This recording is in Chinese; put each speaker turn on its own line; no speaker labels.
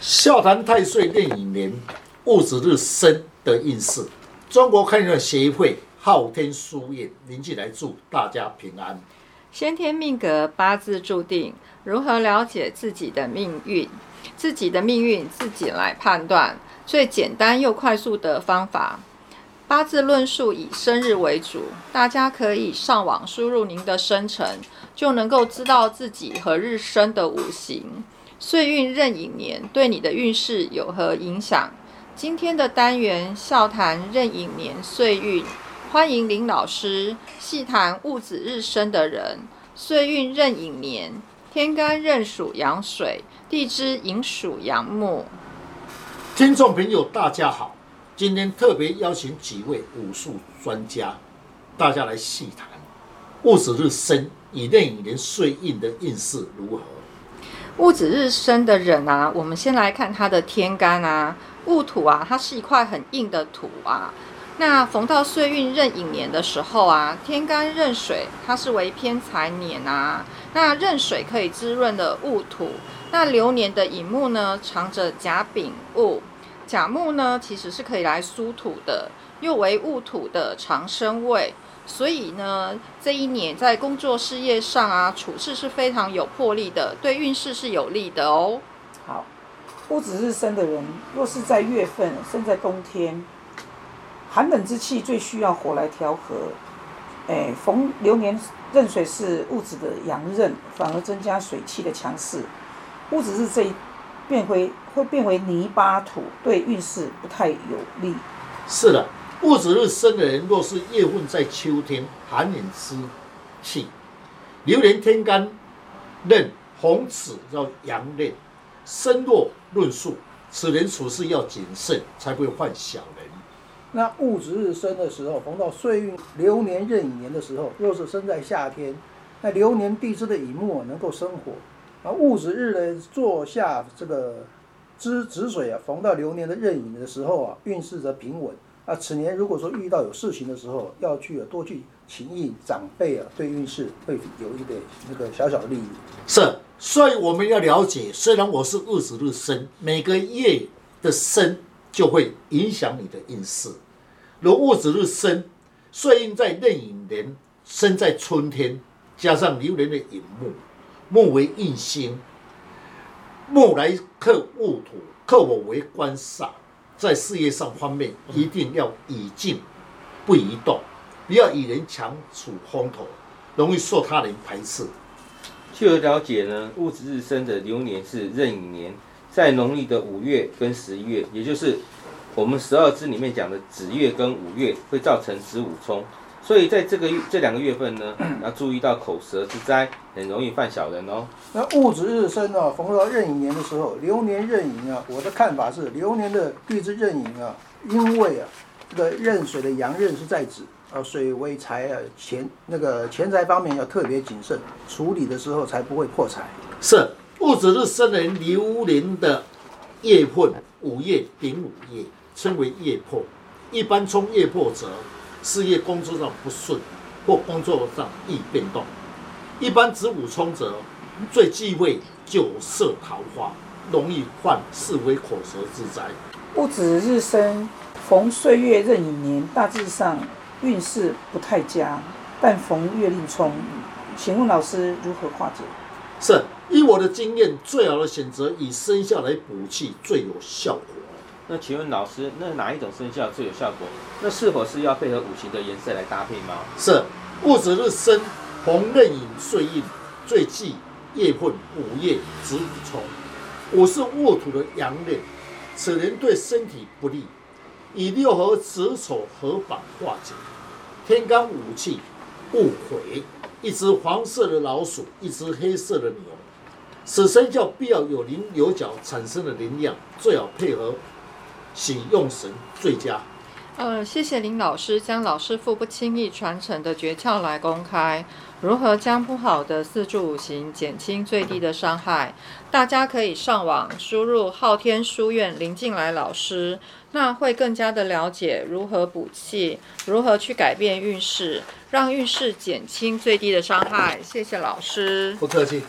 笑谈太岁壬寅年戊子日生的运势。中国看运协会昊天书院林进来祝大家平安。
先天命格八字注定，如何了解自己的命运？自己的命运自己来判断，最简单又快速的方法。八字论述以生日为主，大家可以上网输入您的生辰，就能够知道自己何日生的五行。岁运壬寅年对你的运势有何影响？今天的单元笑谈壬寅年岁运，欢迎林老师细谈戊子日生的人。岁运壬寅年，天干壬属阳水，地支寅属阳木。
听众朋友，大家好，今天特别邀请几位武术专家，大家来细谈戊子日生以壬寅年岁运的运势如何。
戊子日生的人啊，我们先来看他的天干啊，戊土啊，它是一块很硬的土啊。那逢到岁运壬寅年的时候啊，天干壬水，它是为偏财年啊。那壬水可以滋润的戊土，那流年的乙木呢，藏着甲丙戊，甲木呢其实是可以来疏土的，又为戊土的长生位。所以呢，这一年在工作事业上啊，处事是非常有魄力的，对运势是有利的哦。
好，戊子日生的人，若是在月份生在冬天，寒冷之气最需要火来调和。哎，逢流年壬水是戊子的阳刃，反而增加水气的强势。戊子日这一变回会变为泥巴土，对运势不太有利。
是的。戊子日生的人，若是月份在秋天，寒冷之气，流年天干任红子叫阳刃，身弱论述，此人处事要谨慎，才不会犯小人。
那戊子日生的时候，逢到岁运流年壬寅年的时候，若是生在夏天，那流年地支的乙木能够生火，而戊子日呢，坐下这个支子水啊，逢到流年的壬寅的时候啊，运势则平稳。那，此年如果说遇到有事情的时候，要去多去请益长辈啊，对运势会有一点那个小小的利益。
是，所以我们要了解，虽然我是戊子日生，每个月的生就会影响你的运势。如戊子日生，岁运在壬寅年，生在春天，加上流年的寅木，木为印星，木来克戊土，克我为官煞。在事业上方面，一定要以静不移动，不要与人强处风头，容易受他人排斥。
据我了解呢，戊子日生的流年是壬寅年，在农历的五月跟十一月，也就是我们十二支里面讲的子月跟午月，会造成子午冲。所以在这个月这两个月份呢，要注意到口舌之灾，很容易犯小人哦。
那戊子日生啊，逢到壬寅年的时候，流年壬寅啊，我的看法是，流年的地支壬寅啊，因为啊，这个壬水的阳刃是在子啊，水为财啊，钱那个钱财方面要特别谨慎，处理的时候才不会破财。
是戊子日生人流年的夜破午夜丙午夜，称为夜破，一般冲夜破者。事业工作上不顺，或工作上易变动。一般子午冲者，最忌讳酒色桃花，容易患是非口舌之灾。
戊子日生，逢岁月任寅年，大致上运势不太佳，但逢月令冲，请问老师如何化解？
是，以我的经验，最好的选择以生肖来补气，最有效果。
那请问老师，那哪一种生肖最有效果？那是否是要配合五行的颜色来搭配吗？
是，戊子日生，红刃寅岁印，最忌夜混午夜子午冲。我是戊土的阳刃，此人对身体不利，以六合子丑合法化解。天干五气，戊癸，一只黄色的老鼠，一只黑色的牛。此生肖必要有棱有角产生的能量，最好配合。喜用神最佳。
呃，谢谢林老师将老师傅不轻易传承的诀窍来公开，如何将不好的四柱五行减轻最低的伤害？大家可以上网输入昊天书院林静来老师，那会更加的了解如何补气，如何去改变运势，让运势减轻最低的伤害。谢谢老师，
不客气。